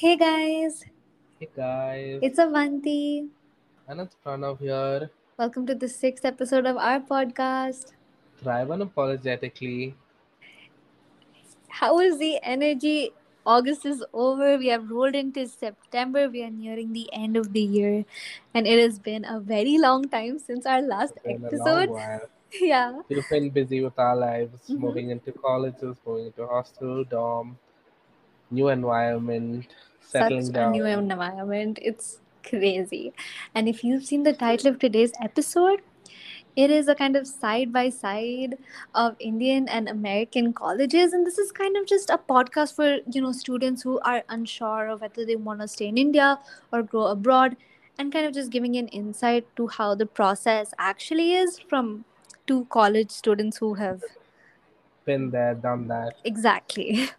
Hey guys, Hey guys, it's Avanti. and it's Pranav here. Welcome to the sixth episode of our podcast. Thrive unapologetically. How is the energy? August is over. We have rolled into September. We are nearing the end of the year, and it has been a very long time since our last It's been a long episode. while. Yeah, We've been busy with our lives, Mhm. moving into colleges, moving into hostel, dorm, new environment, settling such a new environment. It's crazy. And if you've seen the title of today's episode, it is a kind of side by side of Indian and American colleges. And this is kind of just a podcast for, you know, students who are unsure of whether they want to stay in India or grow abroad and kind of just giving an insight to how the process actually is from two college students who have Been there, done that. exactly.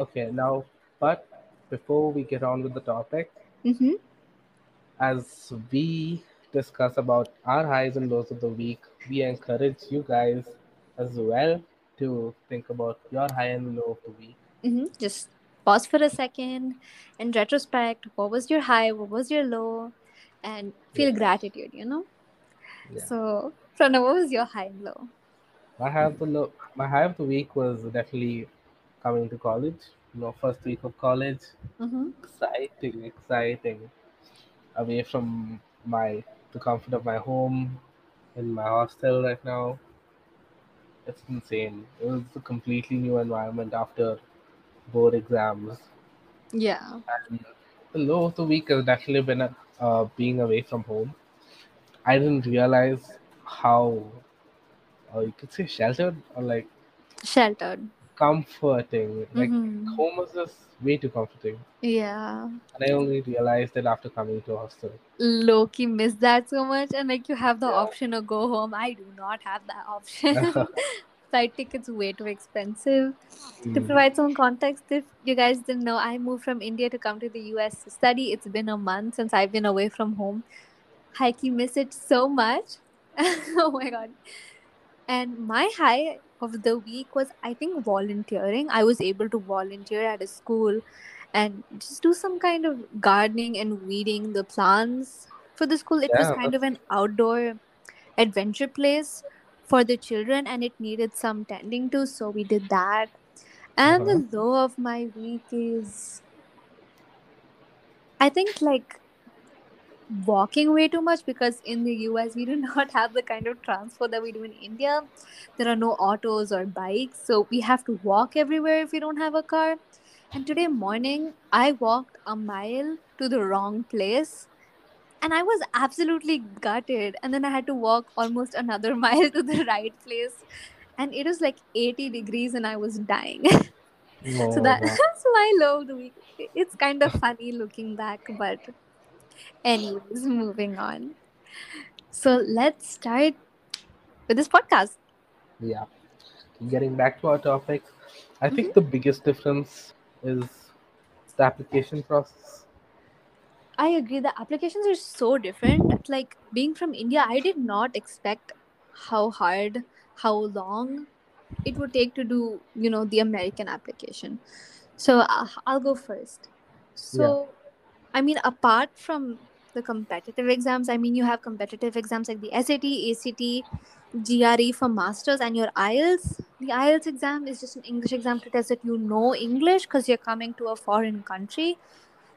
Okay, now, but before we get on with the topic, hmm as we discuss about our highs and lows of the week, we encourage you guys as well to think about your high and low of the week. hmm Just pause for a second and retrospect. What was your high? What was your low? And feel gratitude, you know? Yeah. So, Pranav, what was your high and low? My high of the lo- my high of the week was definitely coming to college. You know, first week of college, Mm-hmm. exciting, exciting. Away from my the comfort of my home, in my hostel right now. It's insane. It was a completely new environment after board exams. Yeah. And the low of the week has definitely been uh, being away from home. I didn't realize how, uh, you could say sheltered or like Sheltered. Comforting. Like Mm-hmm. home was just way too comforting, Yeah. and I only realized it after coming to hostel. Loki miss that so much. And like you have the Yeah. option to go home. I do not have that option. Flight tickets way too expensive. To Mm. provide some context, if you guys didn't know, I moved from India to come to the US to study. It's been a month since I've been away from home. Heike miss it so much. oh my god. And my high of the week was I think volunteering. I was able to volunteer at a school and just do some kind of gardening and weeding the plants for the school. It was Yeah, kind of an outdoor adventure place for the children and it needed some tending to, so we did that. And uh-huh. the low of my week is I think like walking way too much because in the US we do not have the kind of transport that we do in India. There are no autos or bikes, so we have to walk everywhere if we don't have a car. And today morning I walked a mile to the wrong place and I was absolutely gutted. And then I had to walk almost another mile to the right place. And it was like 80 degrees and I was dying. so that, no. that's my low of the week. It's kind of funny looking back, but anyways, moving on. So let's start with this podcast. Yeah. Getting back to our topic, I Mhm. think the biggest difference is the application process. I agree. The applications are so different. Like being from India, I did not expect how hard, how long it would take to do, you know, the American application. So uh, I'll go first. So, I mean, apart from the competitive exams, I mean, you have competitive exams like the SAT, ACT, GRE for masters, and your IELTS. The IELTS exam is just an English exam to test that you know English because you're coming to a foreign country.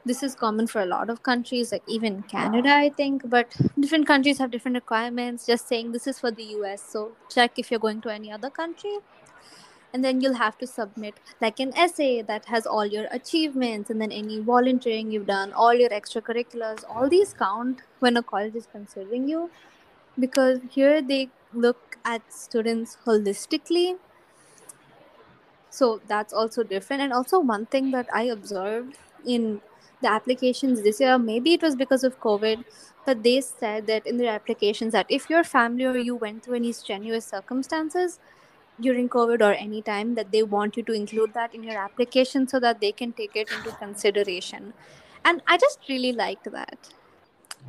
This is common for a lot of countries, like even Canada, I think. But different countries have different requirements. Just saying this is for the US, so check if you're going to any other country and then you'll have to submit like an essay that has all your achievements and then any volunteering you've done all your extracurriculars all these count when a college is considering you. Because here they look at students holistically. So that's also different. And also one thing that i observed in the applications this year maybe it was because of covid but they said that in their applications that if your family or you went through any strenuous circumstances during COVID or any time that they want you to include that in your application so that they can take it into consideration. And I just really liked that.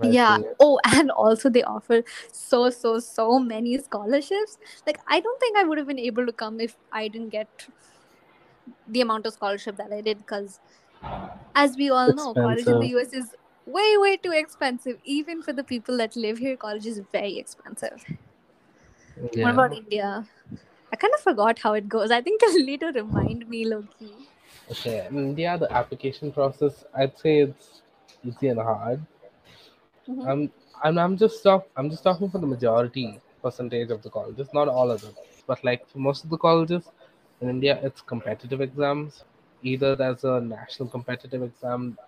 I Yeah. Oh, and also they offer so, so, so many scholarships. Like, I don't think I would have been able to come if I didn't get the amount of scholarship that I did because As we all know, college in the. US is way, way too expensive. Even for the people that live here, college is very expensive. What about India? I kind of forgot how it goes. I think you'll need to remind me, Loki. Okay. In India, the application process, I'd say it's easy and hard. Mhm. I'm I'm I'm just talk I'm just talking for the majority percentage of the colleges, not all of them. But like for most of the colleges in India, it's competitive exams. Either there's a national competitive exam,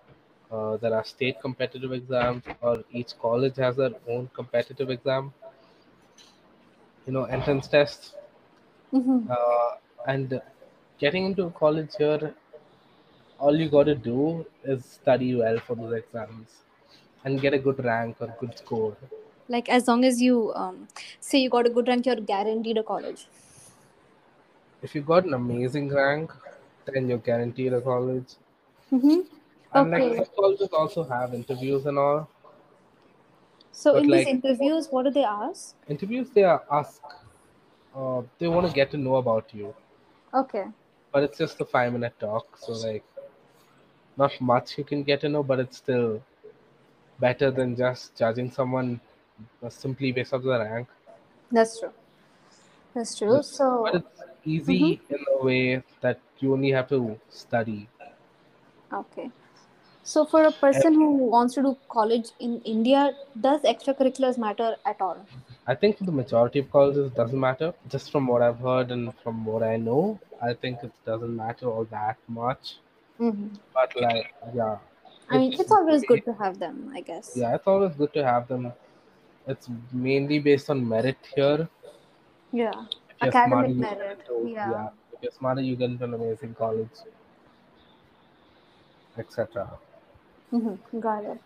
uh, there are state competitive exams, or each college has their own competitive exam. You know, entrance tests. Mhm. Uh, and getting into college here, all you got to do is study well for those exams and get a good rank or good score. Like as long as you um, say you got a good rank, you're guaranteed a college. If you got an amazing rank, then you're guaranteed a college. Mm-hmm. And like some colleges also have interviews and all. So But in these interviews, what do they ask? interviews, they are ask, uh, they want to get to know about you. Okay. But it's just a five minute talk, so like not much you can get to know, but it's still better than just judging someone uh, simply based off the rank. That's true. That's true. But but So, it's easy in a way that you only have to study. okay. So for a person who wants to do college in India, does extracurriculars matter at all? I think for the majority of colleges, it doesn't matter. Just from what I've heard and from what I know, I think it doesn't matter all that much. hmm But like, yeah, I mean, it's always good to have them, I guess. yeah, it's always good to have them. It's mainly based on merit here. Yeah. You're smarter, Academic merit. into Yeah. yeah. If you're smarter, you get into an amazing college, etc. Mm-hmm. Got it.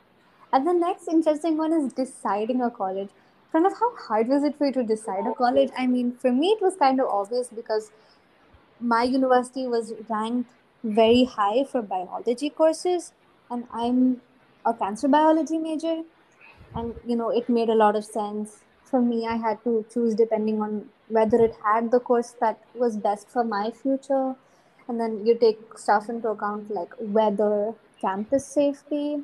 And the next interesting one is deciding a college. Kind of how hard was it for you to decide a college? I mean, for me, it was kind of obvious because my university was ranked very high for biology courses, and I'm a cancer biology major. And you know, it made a lot of sense. For me, I had to choose depending on whether it had the course that was best for my future. And then you take stuff into account like weather, campus safety,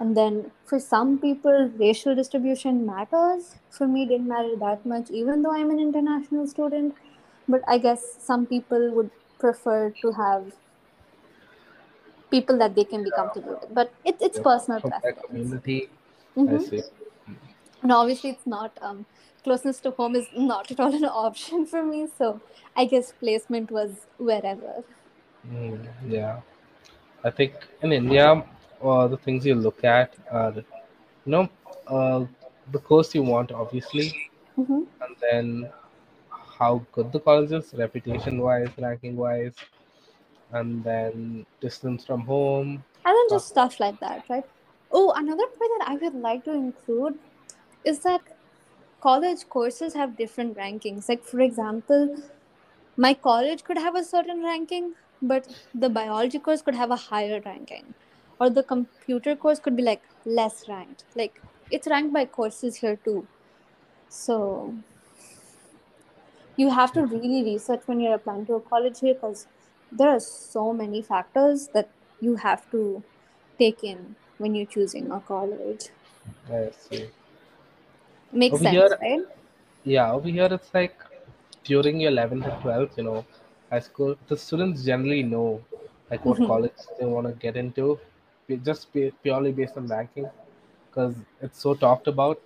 and then for some people, racial distribution matters. For me, it didn't matter that much, even though I'm an international student. But I guess some people would prefer to have people that they can be comfortable with. But it, it's Yep. personal preference. community, I hmm see. And obviously, it's not um, closeness to home is not at all an option for me. So I guess placement was wherever. Mm, yeah, I think in India, uh, the things you look at are, you know, uh, the course you want, obviously, hmm and then how good the college is, reputation wise, ranking wise, and then distance from home. And then Uh, just stuff like that, right? Oh, another point that I would like to include is that college courses have different rankings. Like, for example, my college could have a certain ranking, but the biology course could have a higher ranking. Or the computer course could be like less ranked. Like, it's ranked by courses here too. So, you have to really research when you're applying to a college here because there are so many factors that you have to take in when you're choosing a college. I see. Makes Over sense, here, right? yeah, over here it's like during your 11th and 12th, you know, high school, the students generally know like what Mhm. college they want to get into, just purely based on ranking, because it's so talked about.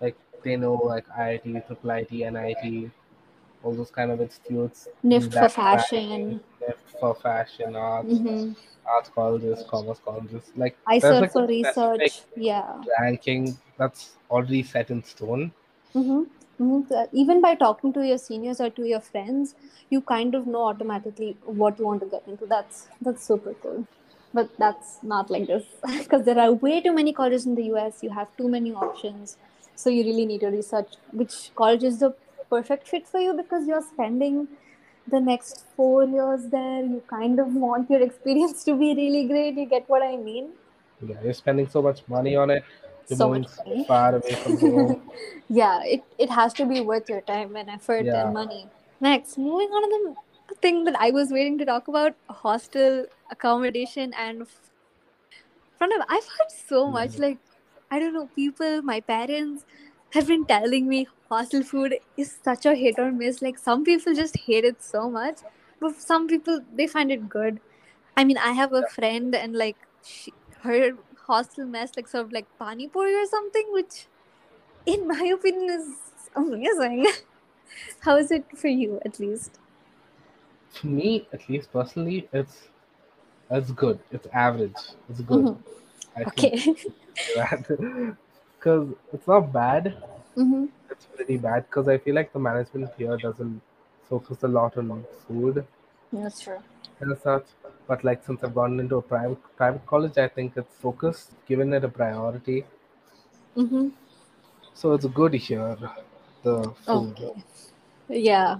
Like they know like IIT, Triple IT, NIT, all those kind of institutes NIFT for fashion. left for fashion, arts, hmm arts colleges, commerce colleges. Like I like for research. Yeah. ranking that's already set in stone. hmm hmm Mm-hmm. Uh, even by talking to your seniors or to your friends, you kind of know automatically what you want to get into. That's that's super cool. But that's not like this because there are way too many colleges in the US. You have too many options, so you really need to research which college is the perfect fit for you because you're spending the next four years there. You kind of want your experience to be really great. You get what I mean? Yeah, you're spending so much money on it. You're So moving far away from home. yeah, it, it has to be worth your time and effort Yeah. and money. Next, moving on to the thing that I was waiting to talk about hostel accommodation and front of I've heard so much mm. like I don't know people my parents have been telling me hostel food is such a hit or miss like some people just hate it so much but some people they find it good I mean I have a friend and like she, her hostel mess like sort of like pani puri or something which in my opinion is amazing how is it for you at least For me, at least personally, it's it's good. It's average. It's good. Mhm. Okay because it's not bad. hmm It's pretty bad because I feel like the management here doesn't focus a lot on food that's true and such. But like since I've gone into a private private college, I think it's focused, given it a priority. mm-hmm. So it's good here. The oh, food. okay yeah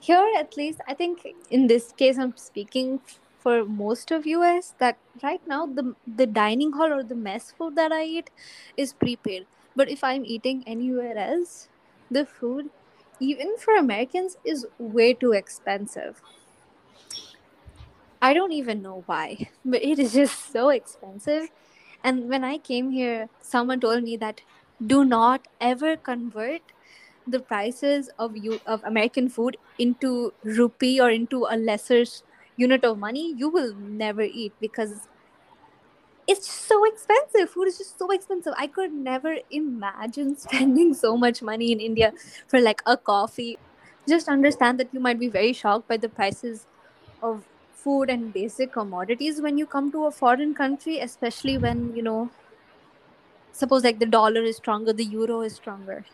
here at least i think in this case i'm speaking for most of us that right now the the dining hall or the mess food that i eat is prepaid but if i'm eating anywhere else the food even for americans is way too expensive i don't even know why but it is just so expensive and when i came here someone told me that do not ever convert the prices of you of American food into rupee or into a lesser unit of money, you will never eat because it's so expensive. Food is just so expensive. I could never imagine spending so much money in India for like a coffee. Just understand that you might be very shocked by the prices of food and basic commodities when you come to a foreign country, especially when, you know, suppose like the dollar is stronger, the euro is stronger.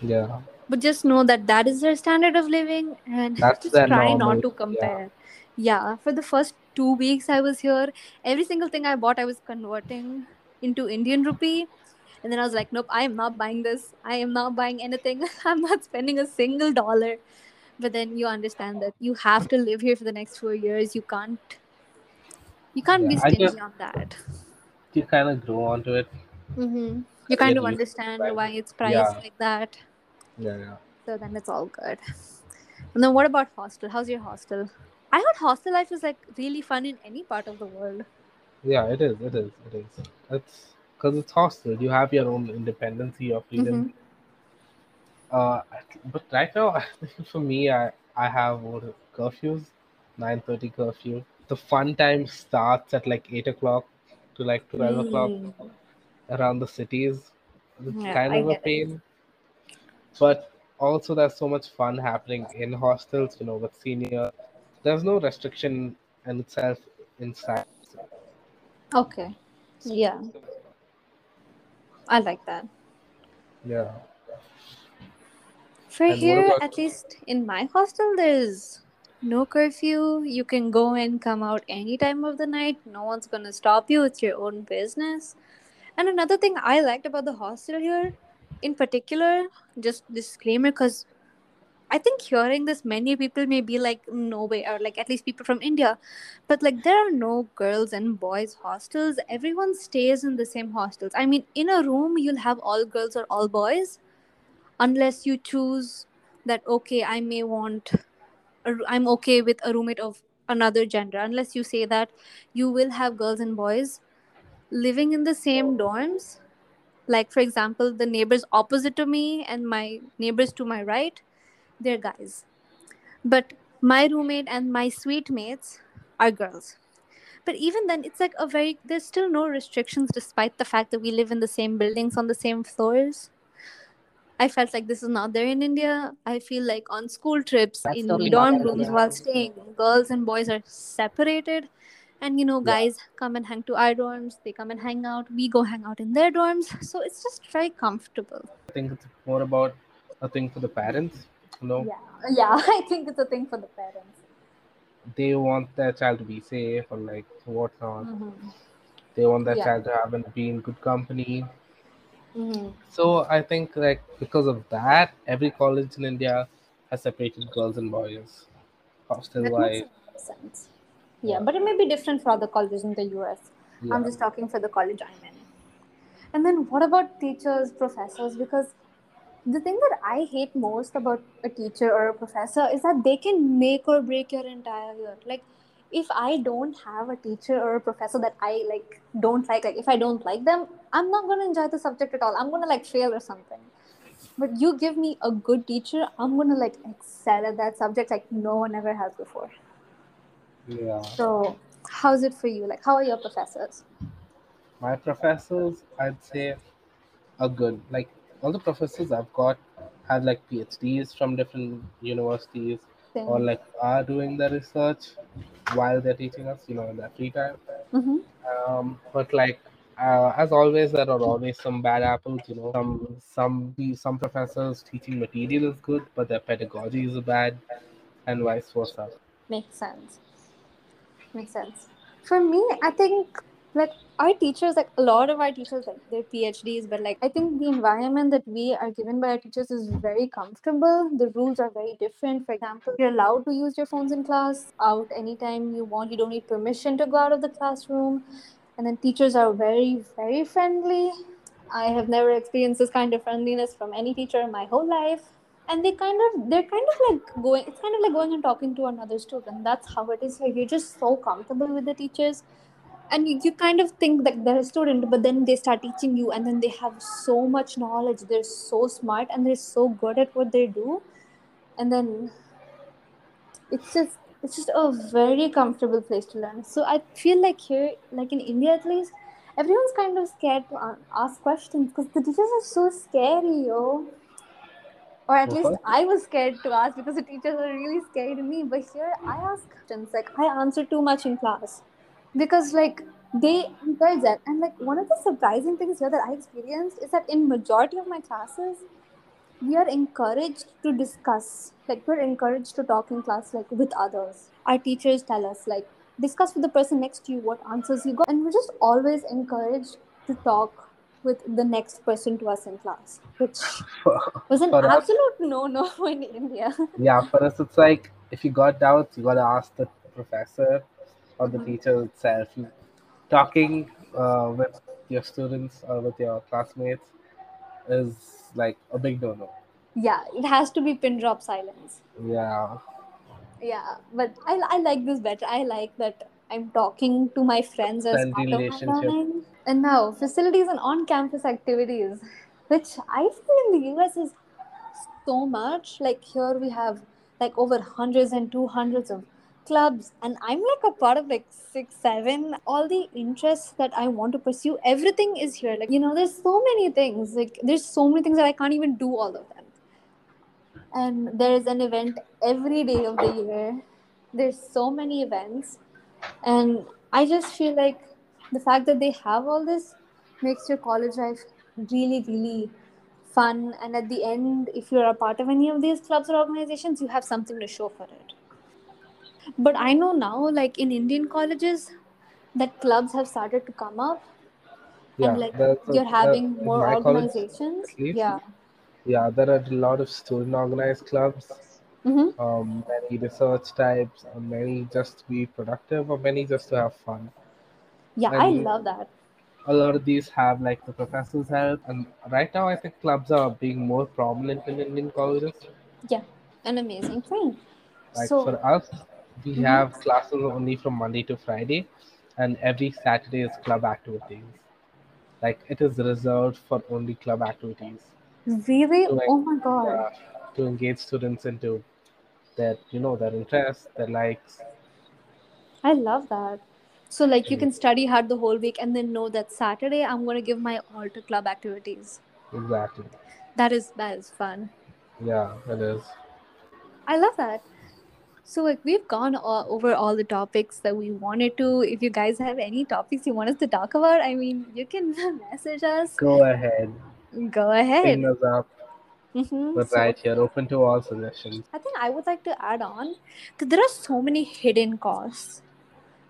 Yeah, but just know that that is their standard of living and that's just try not to compare. Yeah for the first two weeks i was here every single thing i bought i was converting into indian rupee. And then i was like nope i am not buying this. I am not buying anything. I'm not spending a single dollar. But then you understand that you have to live here for the next four years. You can't you can't be yeah. Just stingy on that. You kind of grow onto it. Mm-hmm. you kind of understand why it's priced Yeah, like that yeah, yeah. so then it's all good And then what about hostel? How's your hostel? I heard hostel life is like really fun in any part of the world. Yeah, it is. It is. It is. It's because it's hostel. You have your own independence, your freedom. Mm-hmm. Uh, but right now, for me, I I have what curfews, nine thirty curfew. The fun time starts at like eight o'clock to like twelve o'clock Mm. Around the cities. It's Yeah, kind I of a get it. pain, but also there's so much fun happening in hostels. You know, with senior, there's no restriction in itself inside. Okay. Yeah, I like that. Yeah. For And here, about at least in my hostel, there's no curfew. You can go and come out any time of the night. No one's gonna stop you. It's your own business. And another thing I liked about the hostel here, in particular, just disclaimer, because I think hearing this, many people may be like, no way, or like at least people from India. But like, there are no girls and boys hostels. Everyone stays in the same hostels. I mean, in a room, you'll have all girls or all boys, unless you choose that, okay, I may want, I'm okay with a roommate of another gender. Unless you say that you will have girls and boys living in the same dorms. Like, for example, the neighbors opposite to me and my neighbors to my right, they're guys but my roommate and my suite mates are girls. But even then, it's like a very, there's still no restrictions despite the fact that we live in the same buildings on the same floors. I felt like this is not there in India. I feel like on school trips, that's in totally dorm rooms while staying, girls and boys are separated. And you know, Yeah. guys come and hang to our dorms, they come and hang out, we go hang out in their dorms. So it's just very comfortable. I think it's more about a thing for the parents. You know, Yeah, yeah, I think it's a thing for the parents. they want their child to be safe or like whatnot. Mm-hmm. They want their Yeah. child to have and be in good company. Mm-hmm. So I think like because of that, every college in India has separated girls and boys, hostel That makes wise. a lot of sense. Yeah, Yeah, but it may be different for other colleges in the US. I'm just talking for the college I'm in. And then what about teachers, professors? Because the thing that I hate most about a teacher or a professor is that they can make or break your entire year. Like, if I don't have a teacher or a professor that I like don't like, like if I don't like them, I'm not gonna enjoy the subject at all. I'm gonna like fail or something. But you give me a good teacher, I'm gonna like excel at that subject like no one ever has before. Yeah. So, how's it for you? Like, how are your professors? My professors, I'd say, are good. Like all the professors I've got have like PhDs from different universities or like are doing the research while they're teaching us, you know, in their free time. Mm-hmm. Um, but like uh, as always, there are always some bad apples. You know, some some some professors teaching material is good, but their pedagogy is bad, and vice versa. Makes sense. Makes sense. For me, I think like our teachers, like a lot of our teachers, like they're PhDs, but like I think the environment that we are given by our teachers is very comfortable. The rules are very different. For example, you're allowed to use your phones in class out anytime you want. You don't need permission to go out of the classroom. And then teachers are very, very friendly. I have never experienced this kind of friendliness from any teacher in my whole life and they kind of they're kind of like going it's kind of like going and talking to another student. That's how it is like you're just so comfortable with the teachers. And you, you kind of think that they're a student but then they start teaching you and then they have so much knowledge. They're so smart and they're so good at what they do. And then it's just it's just a very comfortable place to learn. So i feel like here like in india at least everyone's kind of scared to ask questions because the teachers are so scary yo or at least I was scared to ask because the teachers were really scared me. But here I ask questions, like I answer too much in class because like they encourage that. And like one of the surprising things here that I experienced is that in majority of my classes, we are encouraged to discuss. Like we're encouraged to talk in class like with others. Our teachers tell us like discuss with the person next to you what answers you got, and we're just always encouraged to talk with the next person to us in class, which was an absolute no no in India. yeah, for us, it's like if you got doubts, you gotta ask the professor or the teacher itself. Talking uh, with your students or with your classmates is like a big no-no. yeah, it has to be pin drop silence. Yeah, Yeah, but I, I like this better. I like that I'm talking to my friends as friendly part of my learning. And now, facilities and on campus activities, which I feel in the US is so much. Like, here we have like over hundreds and two hundreds of clubs, and I'm like a part of like six, seven. All the interests that I want to pursue, everything is here. Like, you know, there's so many things. Like, there's so many things that I can't even do all of them and there is an event every day of the year there's so many events and i just feel like the fact that they have all this makes your college life really really fun. And at the end if you're a part of any of these clubs or organizations you have something to show for it. But i know now like in indian colleges that clubs have started to come up. Yeah, and like you're there, having in more my college organizations. yeah. Yeah, there are a lot of student organized clubs, mm-hmm. um, many research types, many just to be productive, or many just to have fun. Yeah i love that a lot of these have like the professor's help, and right now I think clubs are being more prominent in Indian colleges. yeah an amazing thing Like so for us, we Mhm. have classes only from Monday to Friday, and every Saturday is club activities. Like it is reserved for only club activities Really? like Oh my god. yeah, to engage students into their you know their interests, their likes. I love that. So, like, you can study hard the whole week and then know that Saturday I'm going to give my all to club activities. Exactly. That is that is fun. Yeah, it is. I love that. So, like, we've gone all, over all the topics that we wanted to. If you guys have any topics you want us to talk about, I mean, you can message us. Go ahead, Go ahead. ping us up. Mm-hmm. We're So, right here, open to all suggestions. I think I would like to add on that there are so many hidden costs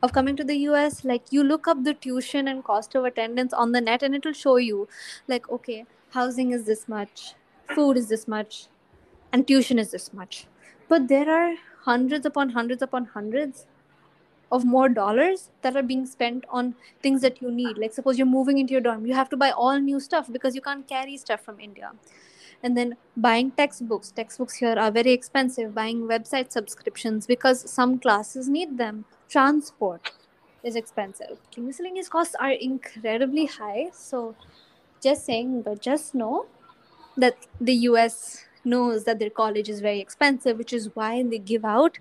of coming to the US. Like you look up the tuition and cost of attendance on the net and it'll show you like, okay, housing is this much, food is this much, and tuition is this much. But there are hundreds upon hundreds upon hundreds of more dollars that are being spent on things that you need. Like suppose you're moving into your dorm, you have to buy all new stuff because you can't carry stuff from India and then buying textbooks textbooks here are very expensive buying website subscriptions because some classes need them transport is expensive. Miscellaneous costs are incredibly high. So just saying but just know that the us knows that their college is very expensive which is why they give out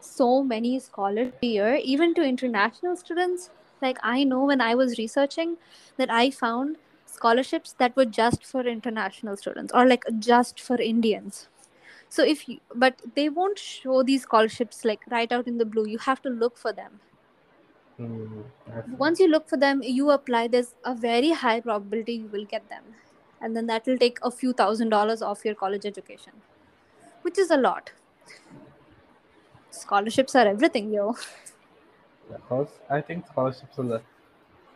so many scholars a year even to international students. Like i know when i was researching that i found scholarships that were just for international students or like just for indians so if you but they won't show these scholarships like right out in the blue. You have to look for them. Hmm, once you look for them you apply there's a very high probability you will get them. And then that will take a few thousand dollars off your college education which is a lot. Scholarships are everything yo. Because I think scholarships are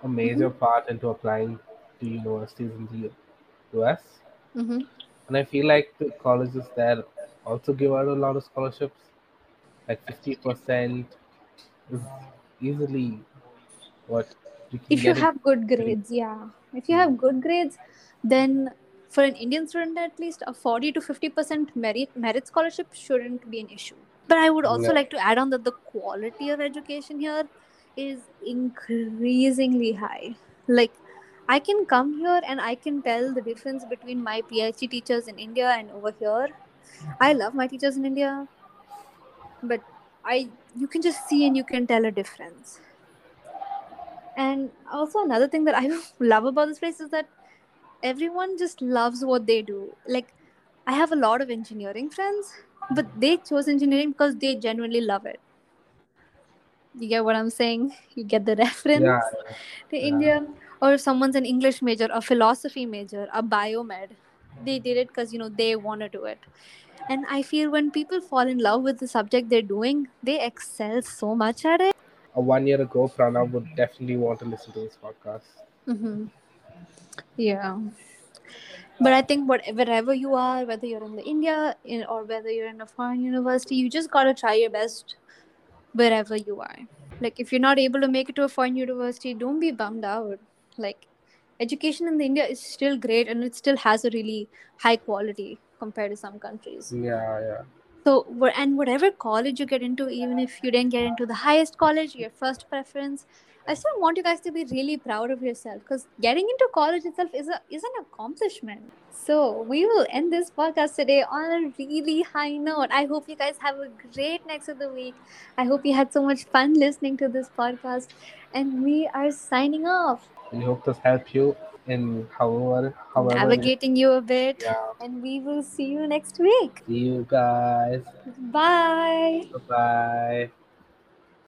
a major part into applying to universities in the US. mm-hmm. And I feel like the colleges there also give out a lot of scholarships. Like 50% is easily what you can if you have good grades yeah. If you have good grades then for an indian student at least a 40 to 50% merit merit scholarship shouldn't be an issue. But i would also Yeah. like to add on that the quality of education here is increasingly high. Like i can come here and i can tell the difference between my phd teachers in india and over here i love my teachers in india but i you can just see and you can tell a difference and also another thing that I love about this place is that everyone just loves what they do. Like I have a lot of engineering friends, but they chose engineering because they genuinely love it. You get what I'm saying? You get the reference Yeah, to yeah. India. Or if someone's an English major, a philosophy major, a biomed, they did it because you know they want to do it. And I feel when people fall in love with the subject they're doing, they excel so much at it. Uh, one year ago, Pranav would definitely want to listen to this podcast. Mm-hmm. Yeah. But I think what, wherever you are, whether you're in the India in, or whether you're in a foreign university, you just gotta try your best wherever you are. Like if you're not able to make it to a foreign university, don't be bummed out. Like education in the India is still great and it still has a really high quality compared to some countries. Yeah, yeah. So, and whatever college you get into, even if you didn't get into the highest college, your first preference, I still want you guys to be really proud of yourself because getting into college itself is a is an accomplishment. So we will end this podcast today on a really high note. I hope you guys have a great next of the week. I hope you had so much fun listening to this podcast, and we are signing off, We hope this helped you in however, however. navigating you a bit, Yeah. and we will see you next week. See you guys. Bye bye.